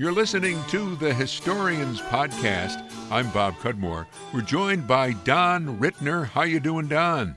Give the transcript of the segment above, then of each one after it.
You're listening to the Historians Podcast. I'm Bob Cudmore. We're joined by Don Rittner. How you doing, Don?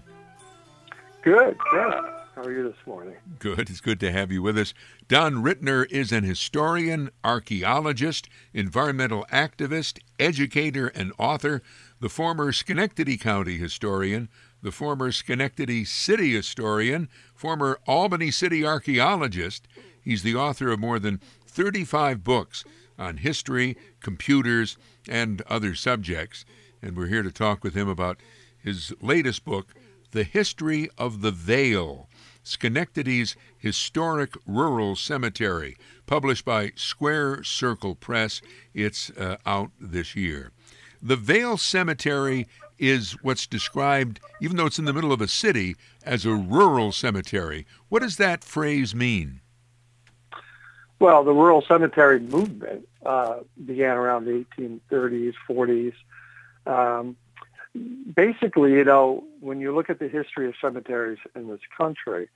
Good, good. How are you this morning? Good. It's good to have you with us. Don Rittner is an historian, archaeologist, environmental activist, educator, and author, the former Schenectady County historian, the former Schenectady City historian, former Albany City archaeologist. He's the author of more than 35 books on history, computers, and other subjects. And we're here to talk with him about his latest book, The History of the Vale Schenectady's Historic Rural Cemetery, published by Square Circle Press. It's uh, out this year. The Vale Cemetery is what's described, even though it's in the middle of a city, as a rural cemetery. What does that phrase mean? Well, the rural cemetery movement uh, began around the 1830s, 40s. Um, basically, you know, when you look at the history of cemeteries in this country,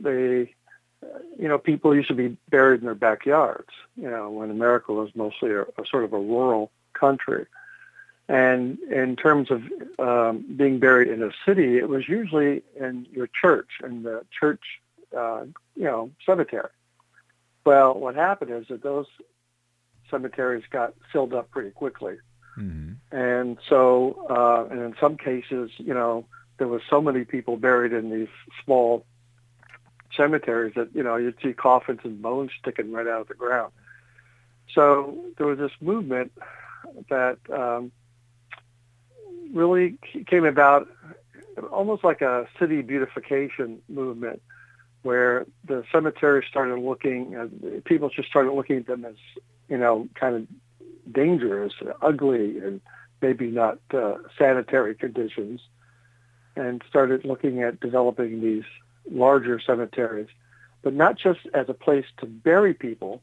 they, you know, people used to be buried in their backyards, you know, when America was mostly a, a sort of a rural country. And in terms of um, being buried in a city, it was usually in your church, in the church, uh, you know, cemetery. Well, what happened is that those cemeteries got filled up pretty quickly. Mm-hmm. And so, uh, and in some cases, you know, there was so many people buried in these small cemeteries that, you know, you'd see coffins and bones sticking right out of the ground. So there was this movement that um, really came about almost like a city beautification movement where the cemeteries started looking, uh, people just started looking at them as, you know, kind of dangerous, ugly, and maybe not uh, sanitary conditions, and started looking at developing these larger cemeteries, but not just as a place to bury people,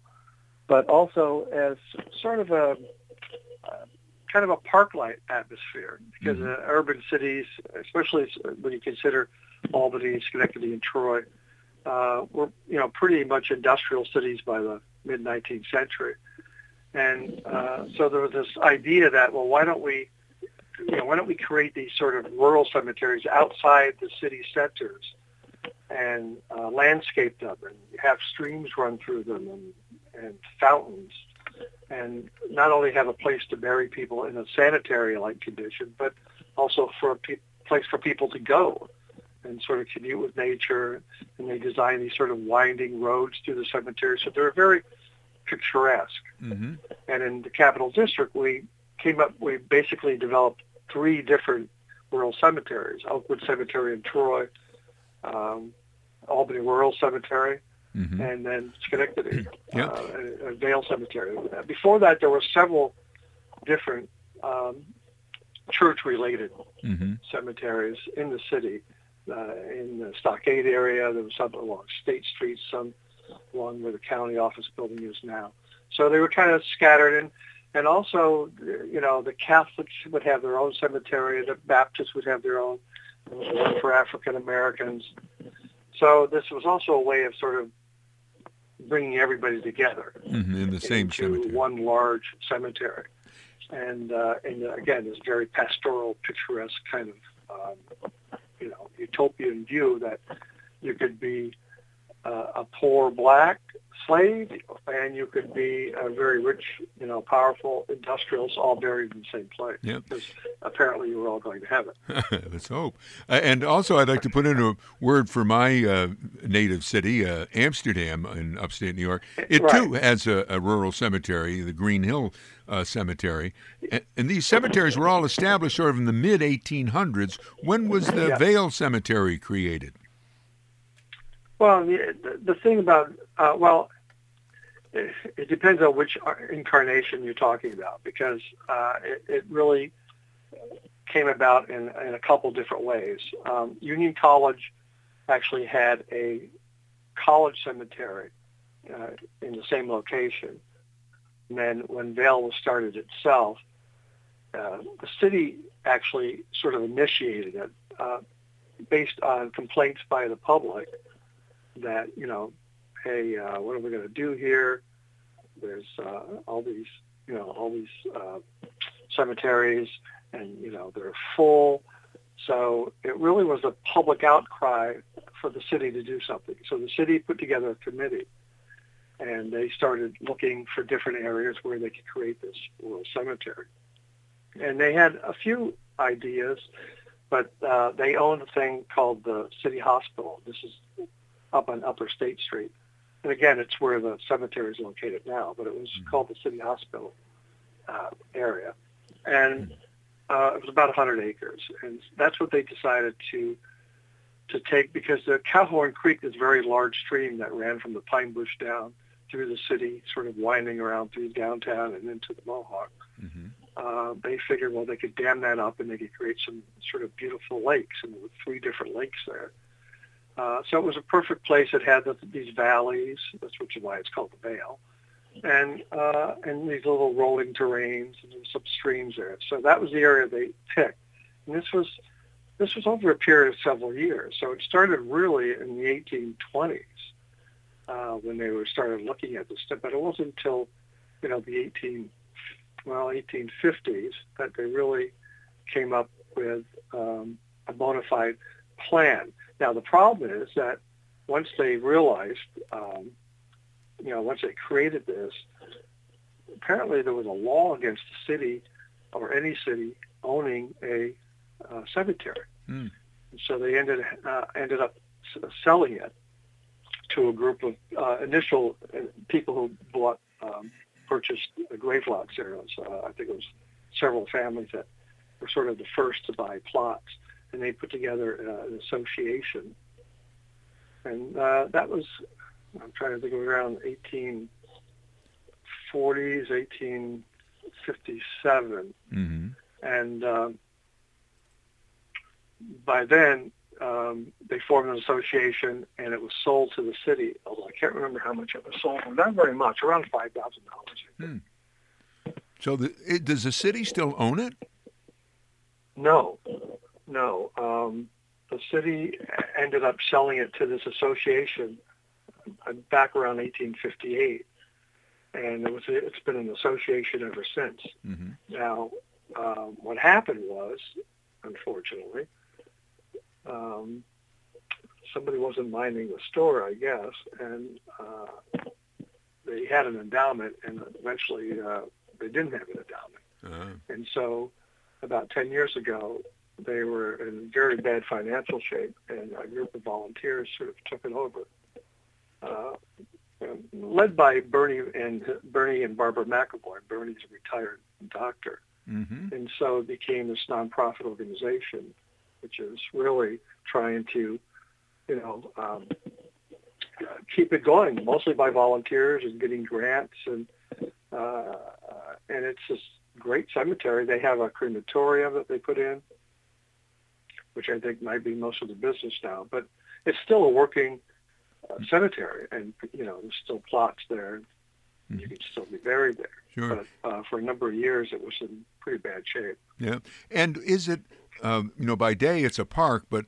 but also as sort of a uh, kind of a park-like atmosphere. Because mm-hmm. uh, urban cities, especially when you consider Albany, Schenectady, and Troy, uh, were you know pretty much industrial cities by the mid 19th century, and uh, so there was this idea that well, why don't we you know, why don't we create these sort of rural cemeteries outside the city centers and uh, landscape them and have streams run through them and, and fountains? And not only have a place to bury people in a sanitary-like condition, but also for a pe- place for people to go and sort of commute with nature. And they design these sort of winding roads through the cemetery. So they're very picturesque. Mm-hmm. And in the Capital District, we came up, we basically developed three different rural cemeteries, Oakwood Cemetery in Troy, um, Albany Rural Cemetery, mm-hmm. and then Schenectady, yep. uh, Vale Cemetery. Before that, there were several different um, church-related mm-hmm. cemeteries in the city. Uh, in the Stockade area, there was some along State Street, some along where the county office building is now. So they were kind of scattered, and and also, you know, the Catholics would have their own cemetery, the Baptists would have their own for African Americans. So this was also a way of sort of bringing everybody together mm-hmm, in the same cemetery, one large cemetery, and uh, and again, this very pastoral, picturesque kind of um, you know utopian view that you could be a poor black slave, and you could be a very rich, you know, powerful industrials all buried in the same place. Yep. Because apparently you were all going to heaven. Let's hope. Uh, and also, I'd like to put in a word for my uh, native city, uh, Amsterdam, in upstate New York. It right. too has a, a, rural cemetery, the Green Hill uh, Cemetery. And, and, these cemeteries were all established sort of in the mid 1800s. When was the yeah. Vale Cemetery created? Well, the, the thing about, uh, well, it, it, depends on which incarnation you're talking about because uh, it, it, really came about in, in a couple different ways. Um, Union College actually had a college cemetery uh, in the same location. And then when Vale was started itself, uh, the city actually sort of initiated it uh, based on complaints by the public that, you know, hey, uh, what are we going to do here? there's uh, all these, you know, all these uh, cemeteries, and you know they're full. So it really was a public outcry for the city to do something. So the city put together a committee, and they started looking for different areas where they could create this rural cemetery. And they had a few ideas, but uh, they owned a thing called the City Hospital. This is up on Upper State Street. And again, it's where the cemetery is located now, but it was mm-hmm. called the City Hospital uh, area. And uh, it was about 100 acres. And that's what they decided to to take because the Cowhorn Creek is a very large stream that ran from the Pine Bush down through the city, sort of winding around through downtown and into the Mohawk. Mm-hmm. Uh, they figured, well, they could dam that up and they could create some sort of beautiful lakes, and there were three different lakes there. Uh, so it was a perfect place. It had the, these valleys, that's which is why it's called the Vale, and uh, and these little rolling terrains and some streams there. So that was the area they picked. And this was this was over a period of several years. So it started really in the 1820s uh, when they were started looking at this stuff, but it wasn't until you know the 18 well 1850s that they really came up with um, a bona fide plan. Now the problem is that once they realized, um, you know, once they created this, apparently there was a law against the city or any city owning a uh, cemetery. Mm. So they ended uh, ended up selling it to a group of uh, initial uh, people who bought um, purchased grave lots there. Was, uh, I think it was several families that were sort of the first to buy plots and they put together uh, an association. And uh, that was, I'm trying to think of around 1840s, 1857. Mm-hmm. And um, by then, um, they formed an association, and it was sold to the city. Although I can't remember how much it was sold for. Not very much, around five thousand dollars. Hmm. So, the, it, does the city still own it? No, no. Um, the city ended up selling it to this association uh, back around 1858, and it was it's been an association ever since. Mm-hmm. Now, um, what happened was, unfortunately, um, somebody wasn't minding the store, I guess, and uh, they had an endowment, and eventually uh, they didn't have an endowment. Uh-huh. And so, about 10 years ago, they were in very bad financial shape, and a group of volunteers sort of took it over, uh, led by Bernie and Bernie and Barbara McAvoy. Bernie's a retired doctor, mm-hmm. and so it became this nonprofit organization, which is really trying to, you know, um, keep it going, mostly by volunteers and getting grants and uh, and it's this great cemetery. They have a crematorium that they put in which I think might be most of the business now. But it's still a working uh, cemetery, and you know there's still plots there. Mm-hmm. You can still be buried there. Sure. But uh, for a number of years, it was in pretty bad shape. Yeah. And is it, um, you know, by day it's a park, but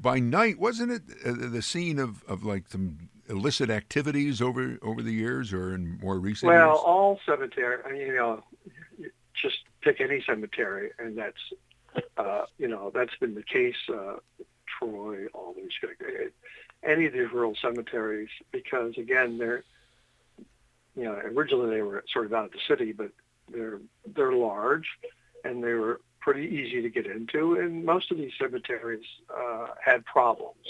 by night wasn't it uh, the scene of, of like some illicit activities over over the years or in more recent well, years? All cemetery, I mean, you know, just pick any cemetery, and that's uh, you know, that's been the case, uh, Troy, all these, any of these rural cemeteries, because again, they're, you know, originally they were sort of out of the city, but they're, they're large and they were pretty easy to get into. And most of these cemeteries uh, had problems.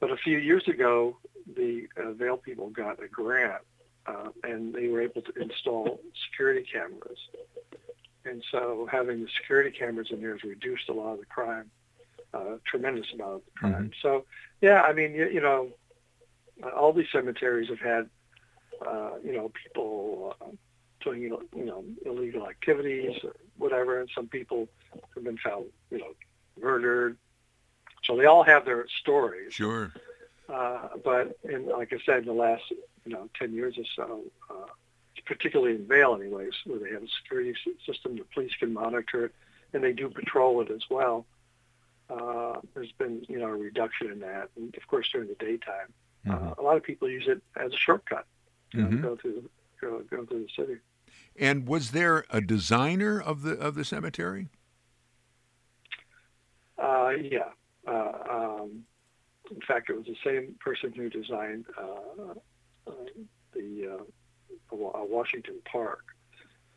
But a few years ago, the uh, Vale people got a grant uh, and they were able to install security cameras and so having the security cameras in there has reduced a lot of the crime, uh, tremendous amount of the crime. Mm-hmm. So, yeah, I mean, you, you know, all these cemeteries have had, uh, you know, people uh, doing, you know, you know, illegal activities or whatever, and some people have been found, you know, murdered. So they all have their stories. Sure. Uh, but in, like I said, in the last, you know, 10 years or so, uh, particularly in Vale anyways, where they have a security system, the police can monitor and they do patrol it as well. Uh, there's been, you know, a reduction in that. And of course, during the daytime, uh, mm-hmm. uh, a lot of people use it as a shortcut. You mm-hmm. know, go through go go to the city. And was there a designer of the of the cemetery? Uh, yeah. Uh, um, in fact, it was the same person who designed uh, uh the uh, Washington Park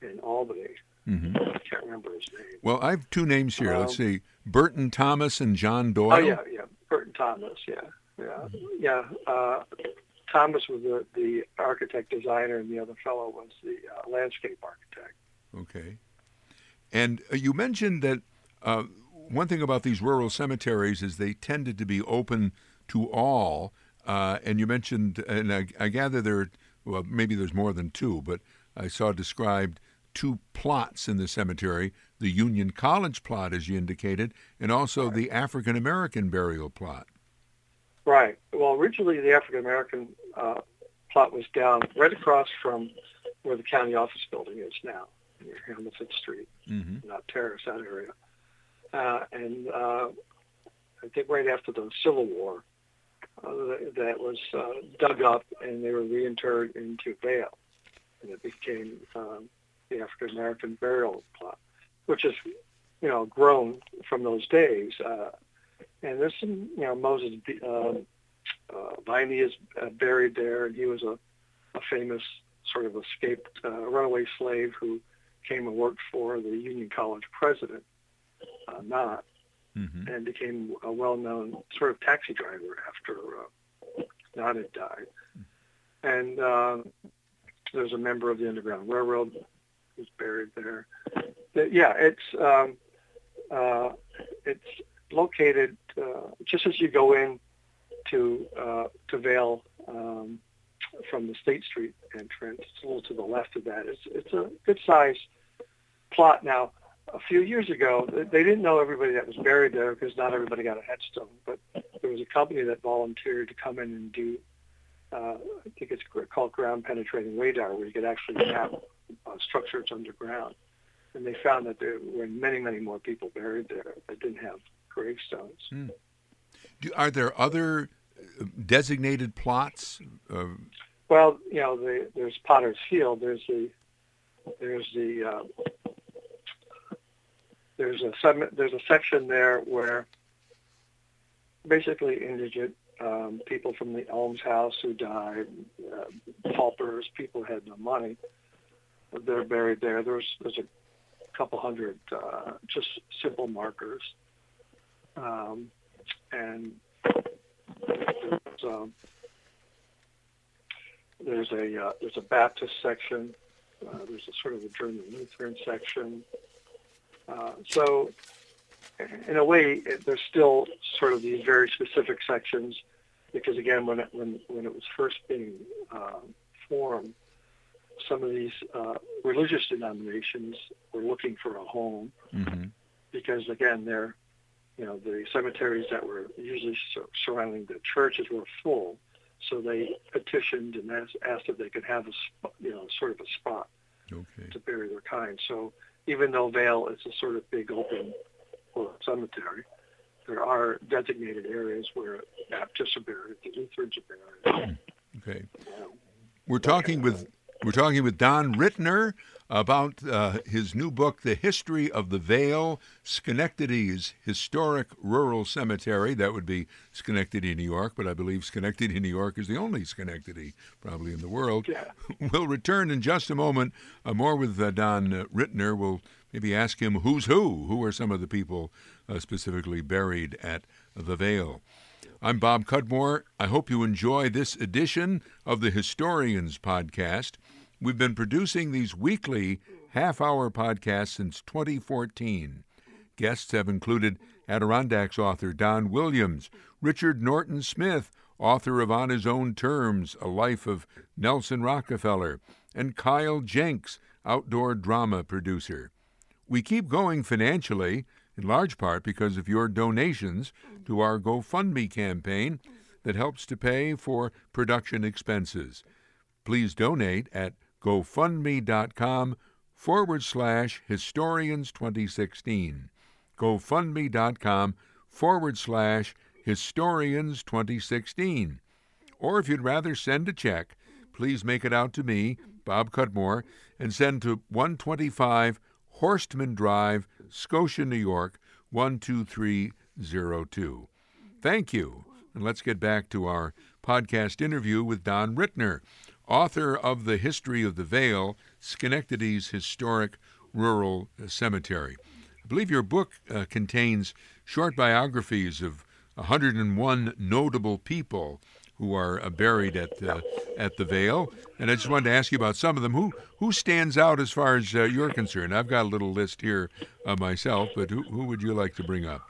in Albany. Mm-hmm. I can't remember his name. Well, I have two names here. Um, Let's see, Burton Thomas and John Doyle. Oh yeah, yeah, Burton Thomas. Yeah, yeah, yeah. Uh, Thomas was the, the architect designer, and the other fellow was the uh, landscape architect. Okay. And uh, you mentioned that uh, one thing about these rural cemeteries is they tended to be open to all. Uh, and you mentioned, and I, I gather there, well, maybe there's more than two, but I saw described two plots in the cemetery the Union College plot, as you indicated, and also right. the African American burial plot. Right. Well, originally the African American uh, plot was down right across from where the county office building is now, near Hamilton Street, mm-hmm. not Terrace, that area. Uh, and uh, I think right after the Civil War, uh, that was uh, dug up and they were reinterred into Vale, and it became um, the African American burial plot, which has, you know, grown from those days. Uh, and there's some, you know, Moses uh, Viney is buried there, and he was a, a famous sort of escaped runaway slave who came and worked for the Union College president, uh, Nott, mm-hmm. and became a well-known sort of taxi driver after uh, Nott had died. And uh, there's a member of the Underground Railroad who's buried there. yeah, it's um, uh, it's located uh, just as you go in to uh, to Vale um, from the State Street entrance. It's a little to the left of that. It's it's a good sized plot now. A few years ago, they didn't know everybody that was buried there because not everybody got a headstone. But there was a company that volunteered to come in and do, uh, I think it's called ground penetrating radar, where you could actually map uh, structures underground. And they found that there were many, many more people buried there that didn't have gravestones. Hmm. Do, are there other uh, designated plots? Well, you know, the, there's Potter's Field. There's the there's the uh, there's a there's a section there where basically indigent um, people from the Alms House who died, uh, paupers, people who had no money, they're buried there. There's there's a couple hundred uh, just simple markers um, and there's, um, there's a uh, there's a Baptist section. Uh, there's a sort of a German Lutheran section. Uh, so, in a way, it, there's still sort of these very specific sections, because again, when it, when when it was first being uh, formed, some of these uh, religious denominations were looking for a home, mm-hmm. because again, they're you know, the cemeteries that were usually surrounding the churches were full. So they petitioned and asked, asked if they could have a, you know, sort of a spot okay. to bury their kind. So even though Vale is a sort of big open cemetery, there are designated areas where Baptists are buried, the Lutherans are buried. okay. we're talking with we're talking with Don Rittner about uh, his new book, The History of the Vale, Schenectady's Historic Rural Cemetery. That would be Schenectady, New York, but I believe Schenectady, New York is the only Schenectady probably in the world. Yeah. We'll return in just a moment. Uh, more with uh, Don Rittner. We'll maybe ask him who's who. Who are some of the people uh, specifically buried at the Vale? I'm Bob Cudmore. I hope you enjoy this edition of the Historians Podcast. We've been producing these weekly half hour podcasts since 2014. Guests have included Adirondacks author Don Williams, Richard Norton Smith, author of On His Own Terms A Life of Nelson Rockefeller, and Kyle Jenks, outdoor drama producer. We keep going financially, in large part because of your donations to our GoFundMe campaign that helps to pay for production expenses. Please donate at gofundme.com forward slash historians 2016. gofundme.com forward slash historians 2016. Or if you'd rather send a check, please make it out to me Bob Cudmore, and send to 125 Horstman Drive, Scotia, New York 12302. Thank you. And let's get back to our podcast interview with Don Rittner, author of The History of the Vale, Schenectady's Historic Rural Cemetery. I believe your book uh, contains short biographies of 101 notable people who are uh, buried at uh, at the Vale, and I just wanted to ask you about some of them. Who who stands out as far as uh, you're concerned? I've got a little list here uh, myself, but who who would you like to bring up?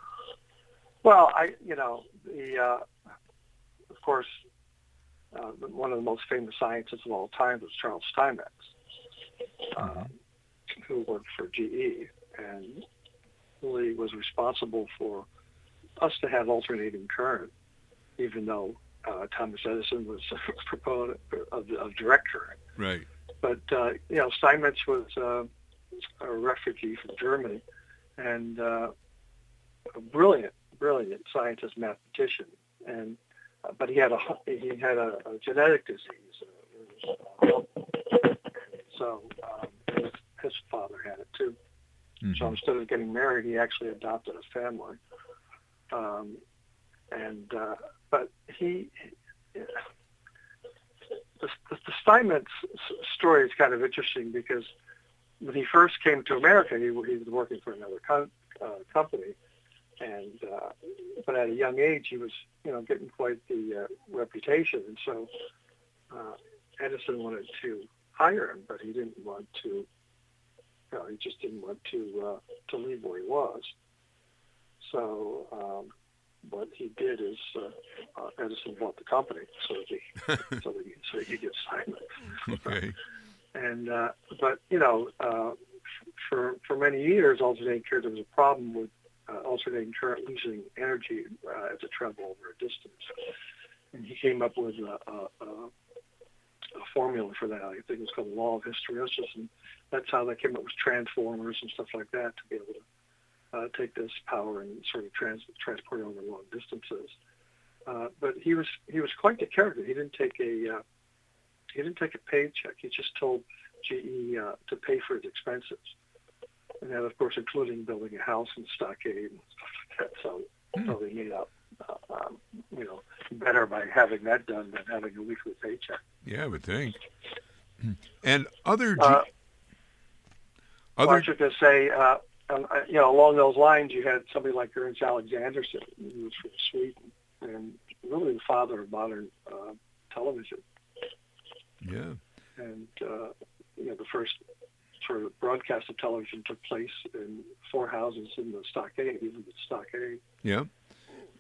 Well, I you know the uh, of course uh, one of the most famous scientists of all time was Charles Steinmetz, mm-hmm. who worked for GE and really was responsible for us to have alternating current, even though uh, Thomas Edison was a proponent of, of direct current. Right. But uh, you know, Steinmetz was uh, a refugee from Germany, and uh, a brilliant, brilliant scientist, mathematician, and uh, but he had a he had a, a genetic disease. Uh, so um, his, his father had it too. Mm-hmm. So instead of getting married, he actually adopted a family. Um, and uh, but he, the, the, the Steinmetz story is kind of interesting because when he first came to America, he, he was working for another com- uh, company, and uh, but at a young age, he was you know getting quite the uh, reputation, and so uh, Edison wanted to hire him, but he didn't want to. You know, he just didn't want to uh, to leave where he was. So um, what he did is uh, uh, Edison bought the company so that he so that he, so he could get Simon. Okay. and uh, but you know, uh, for for many years, alternating current there was a problem with uh, alternating current losing energy uh, as it traveled over a distance, and he came up with a, a, a, formula for that. I think it was called the law of hysteresis, and that's how they came up with transformers and stuff like that to be able to uh, take this power and sort of trans- transport it over long distances. Uh, but he was he was quite the character. He didn't take a uh, he didn't take a paycheck. He just told GE uh, to pay for his expenses, and that of course including building a house and stockade and stuff like that. So mm. so they made up uh, um, you know better by having that done than having a weekly paycheck. Yeah, I would think. And other uh, other. I should just say uh, um, you know, along those lines, you had somebody like Ernst Alexanderson, who was from Sweden, and really the father of modern uh, television. Yeah. And uh, you know, the first sort of broadcast of television took place in four houses in the stockade, even the stockade. Yeah.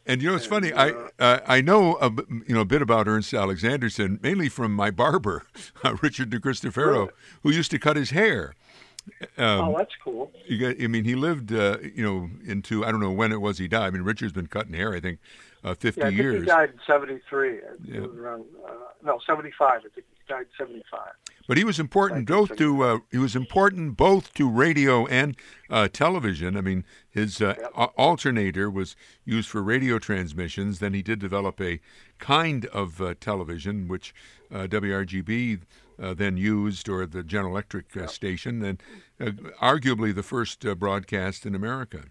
And you know, it's and, funny. Uh, I uh, I know a, you know a bit about Ernst Alexanderson, mainly from my barber, uh, Richard DeCristofaro, really? who used to cut his hair. Um, oh, that's cool. You got, I mean, he lived, uh, you know, into I don't know when it was he died. I mean, Richard's been cutting hair, I think, uh, fifty yeah, I years. Think he died in seventy three. Yeah. around uh, no seventy five. I think he died seventy five. But he was important both to uh, he was important both to radio and uh, television. I mean, his uh, yep. alternator was used for radio transmissions. Then he did develop a kind of uh, television, which uh, WRGB uh, then used, or the General Electric uh, yep. station, and uh, arguably the first uh, broadcast in America.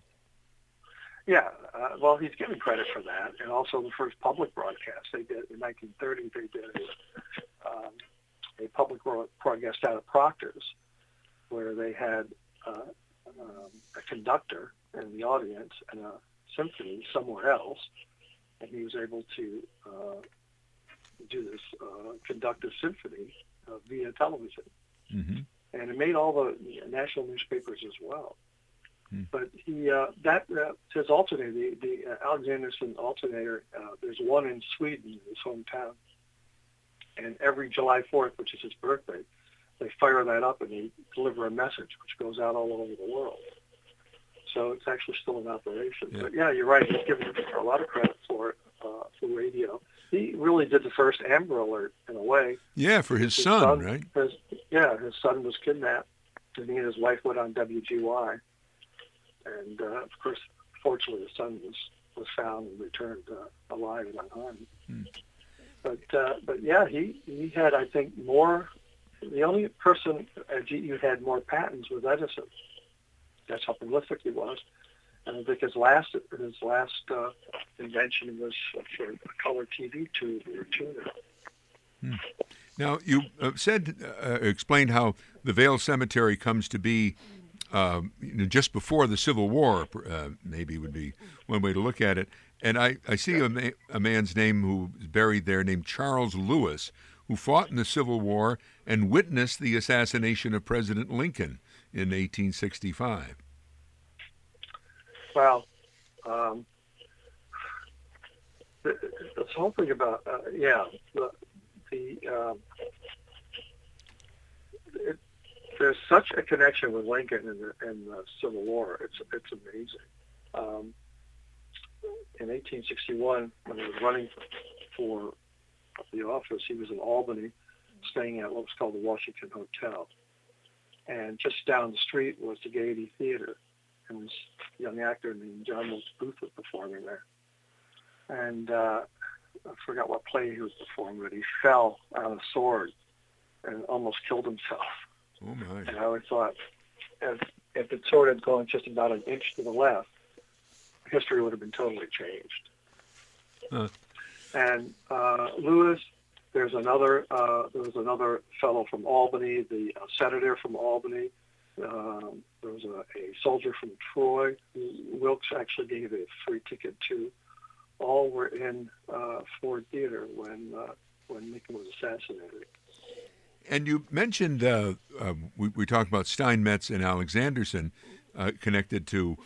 Yeah, uh, well, he's given credit for that, and also the first public broadcast they did in 1930. They did a, um, a public broadcast out of Proctor's, where they had uh, um, a conductor in the audience and a symphony somewhere else, and he was able to do this conductive symphony uh, via television. Mm-hmm. And it made all the national newspapers as well. Mm. But he uh, that uh, his alternator, the, the uh, Alexanderson alternator, uh, there's one in Sweden, his hometown. And every July 4th, which is his birthday, they fire that up and they deliver a message which goes out all over the world. So it's actually still in operation. Yeah. But yeah, you're right. He's given a lot of credit for it uh, for radio he really did the first Amber Alert in a way. Yeah, for his, his son, son, right? His, yeah, his son was kidnapped, and he and his wife went on WGY, and uh, of course, fortunately, the son was was found and returned uh, alive and unharmed. Hmm. But uh, but yeah, he he had I think more the only person at GE had more patents was Edison. That's how prolific he was. And I think his last his last uh, invention was for a color TV tube or tuner. Hmm. Now you uh, said uh, explained how the Vale Cemetery comes to be uh, you know, just before the Civil War. Uh, maybe would be one way to look at it. And I, I see a, ma- a man's name who's buried there named Charles Lewis, who fought in the Civil War and witnessed the assassination of President Lincoln in 1865. Well, um, this whole thing about uh, yeah, the, the um, it, there's such a connection with Lincoln and the, and the Civil War. It's it's amazing. Um, in 1861, when he was running for the office, he was in Albany, staying at what was called the Washington Hotel, and just down the street was the Gaiety Theater, and this young actor named John Wilkes Booth was performing there. And uh, I forgot what play he was performing, but he fell on a sword and almost killed himself. Oh my! And I always thought, if if the sword had gone just about an inch to the left, history would have been totally changed. Huh. And uh, Lewis, there's another uh, there was another fellow from Albany, the uh, senator from Albany. Um, there was a, a soldier from Troy Wilkes actually gave a free ticket to. All were in uh, Ford Theater when uh, when Lincoln was assassinated. And you mentioned uh, we, we, talked about Steinmetz and Alexanderson uh, connected to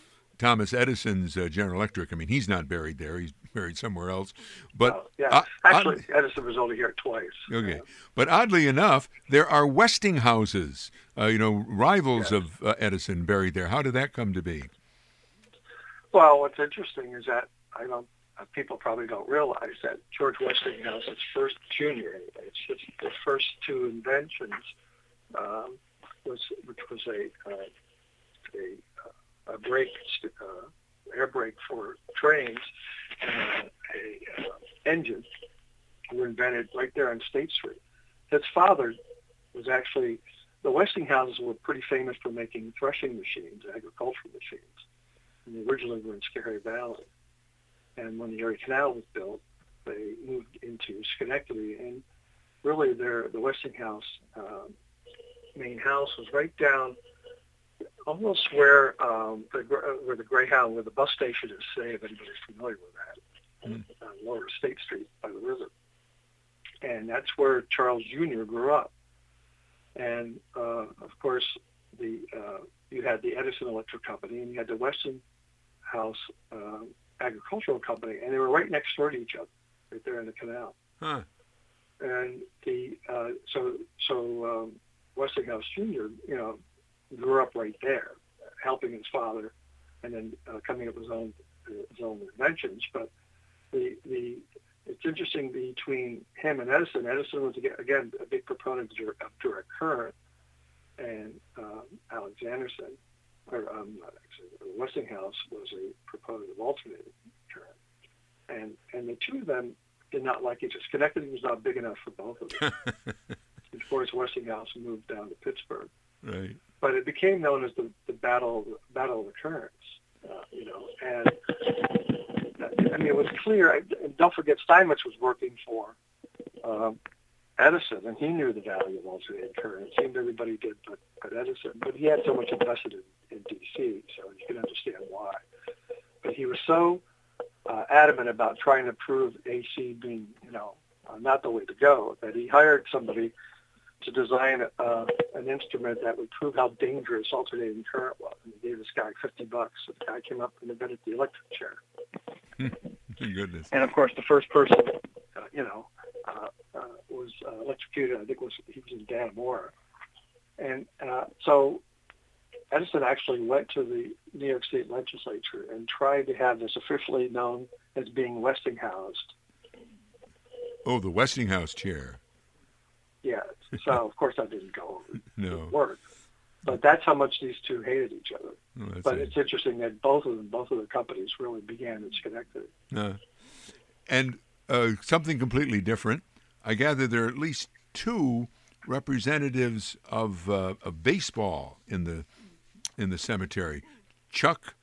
Thomas Edison's uh, General Electric. I mean, he's not buried there; he's buried somewhere else. But yeah, uh, actually, Edison was only here twice. Okay, but oddly enough, there are Westinghouses, uh, you know, rivals yes. of Edison, buried there. How did that come to be? Well, what's interesting is that I don't uh, people probably don't realize that George Westinghouse's first junior, it's just the first two inventions, um, was which was a uh, a, a brake uh, air brake for trains and a uh, engine were invented right there on State Street. His father was actually the Westinghouses were pretty famous for making threshing machines, agricultural machines, and they originally were in Schoharie Valley. And when the Erie Canal was built, they moved into Schenectady, and really their the Westinghouse uh, main house was right down almost where um, the where the Greyhound, where the bus station is today, if anybody's familiar with that, mm. on Lower State Street by the river. And that's where Charles Jr. grew up. And uh, of course, the uh, you had the Edison Electric Company, and you had the Westinghouse uh, agricultural company, and they were right next door to each other, right there in the canal. Huh. And the uh, so so um, Westinghouse Jr. You know grew up right there, helping his father, and then uh, coming up with his own his own inventions. But the the it's interesting between him and Edison. Edison was again a big proponent of direct current, and um, Alexanderson or um, Westinghouse was a proponent of alternating current, and and the two of them did not like each other. Schenectady was not big enough for both of them. of course, Westinghouse moved down to Pittsburgh. Right. But it became known as the, the battle battle currents, uh, you know, and I mean it was clear. And don't forget, Steinmetz was working for um, Edison, and he knew the value of alternating current. It seemed everybody did, but, but Edison. But he had so much invested in, in D.C., so you can understand why. But he was so uh, adamant about trying to prove AC being, you know, uh, not the way to go that he hired somebody to design uh, an instrument that would prove how dangerous alternating current was. And he gave this guy 50 bucks. So the guy came up and invented the electric chair. Goodness. And of course, the first person, uh, you know, uh, uh, was uh, electrocuted. I think was he was in Dannemora, and uh, so Edison actually went to the New York State Legislature and tried to have this officially known as being Westinghouse. Oh, the Westinghouse chair. Yeah. So of course I didn't go. over no. Work. But that's how much these two hated each other. Oh, but it. it's interesting that both of them, both of the companies, really began in Schenectady. Uh, and uh, something completely different. I gather there are at least two representatives of uh, of baseball in the in the cemetery. Chuck,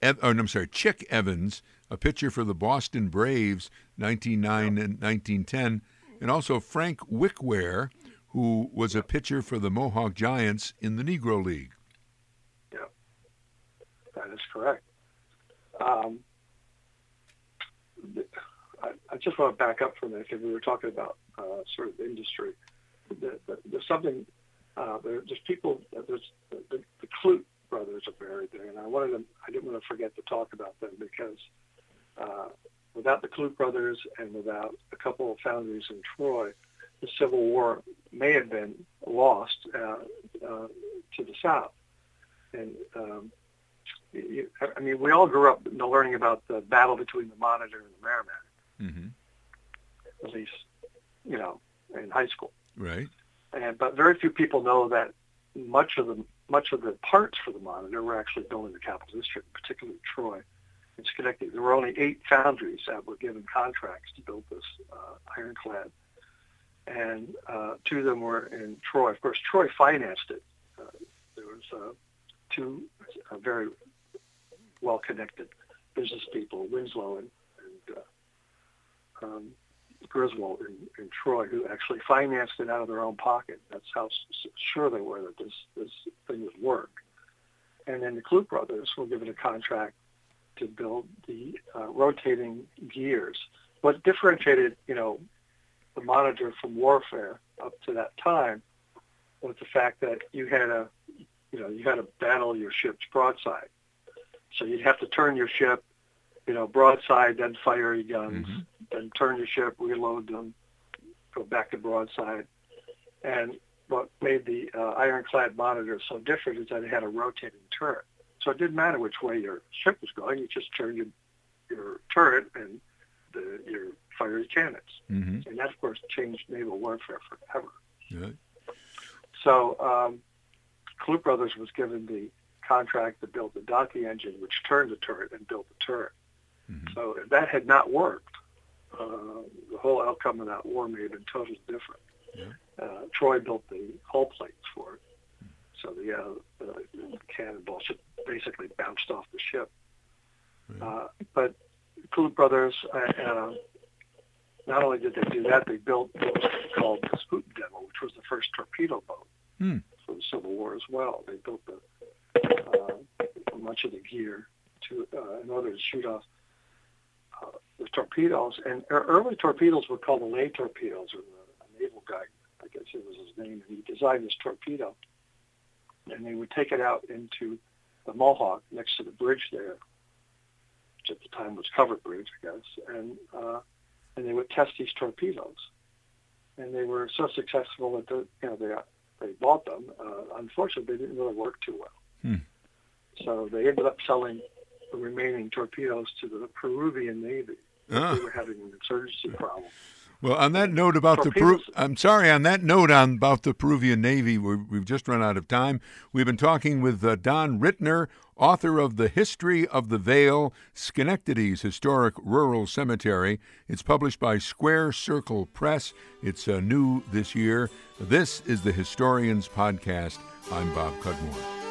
Ev- oh, no, I'm sorry, Chick Evans, a pitcher for the Boston Braves, 1909 and 1910, and also Frank Wickware, who was a pitcher for the Mohawk Giants in the Negro League. Yeah, that is correct. Um, I, I, just want to back up for a minute because we were talking about uh, sort of industry. The, the, there's something. Uh, there, there's people. There's the, the, Clute brothers are buried there, and I wanted them. I didn't want to forget to talk about them because uh, without the Clute brothers and without a couple of foundries in Troy, the Civil War may have been lost uh, uh, to the South. And um, you, I mean, we all grew up learning about the battle between the Monitor and the Merrimack. Mm-hmm. At least, you know, in high school. Right. And but very few people know that much of the much of the parts for the Monitor were actually built in the Capital District, particularly Troy and Schenectady. There were only eight foundries that were given contracts to build this uh, ironclad, and uh, two of them were in Troy. Of course, Troy financed it. Uh, there was uh, two uh, very well-connected business people, Winslow and, and uh, um, Griswold in, in Troy, who actually financed it out of their own pocket. That's how sure they were that this this thing would work. And then the Clute brothers were given a contract to build the uh, rotating gears. What differentiated, you know, the monitor from warfare up to that time was the fact that you had a, you know, you had to battle your ship's broadside. So you'd have to turn your ship, you know, broadside, then fire your guns, mm-hmm. then turn your ship, reload them, go back to broadside. And what made the uh, ironclad monitor so different is that it had a rotating turret. So it didn't matter which way your ship was going. You just turned your, your turret and the, your fire your cannons. Mm-hmm. And that, of course, changed naval warfare forever. So um, Brothers was given the contract to build the Donkey engine, which turned the turret and built the turret. Mm-hmm. So if that had not worked, uh, the whole outcome of that war may have been totally different. Yeah. Uh, Troy built the hull plates for it. So the, uh, the cannonball basically bounced off the ship. Uh, but Clute Brothers, uh, uh, not only did they do that, they built what was called the Spuyten Duyvil, which was the first torpedo boat hmm. for the Civil War as well. They built the uh, much of the gear to uh, in order to shoot off uh, the torpedoes. And early torpedoes were called the lay torpedoes, or the naval guy, I guess it was his name. And he designed this torpedo, and they would take it out into the Mohawk next to the bridge there, which at the time was covered bridge, I guess, and uh, and they would test these torpedoes, and they were so successful that the, you know they they bought them. Uh, unfortunately, they didn't really work too well. Hmm. So they ended up selling the remaining torpedoes to the Peruvian Navy. Ah. They were having an insurgency problem. Well, on that note about the Peru, I'm sorry. On that note on about the Peruvian Navy, we have just run out of time. We've been talking with uh, Don Rittner, author of The History of the Vale, Schenectady's Historic Rural Cemetery. It's published by Square Circle Press. It's uh, new this year. This is the Historians Podcast. I'm Bob Cudmore.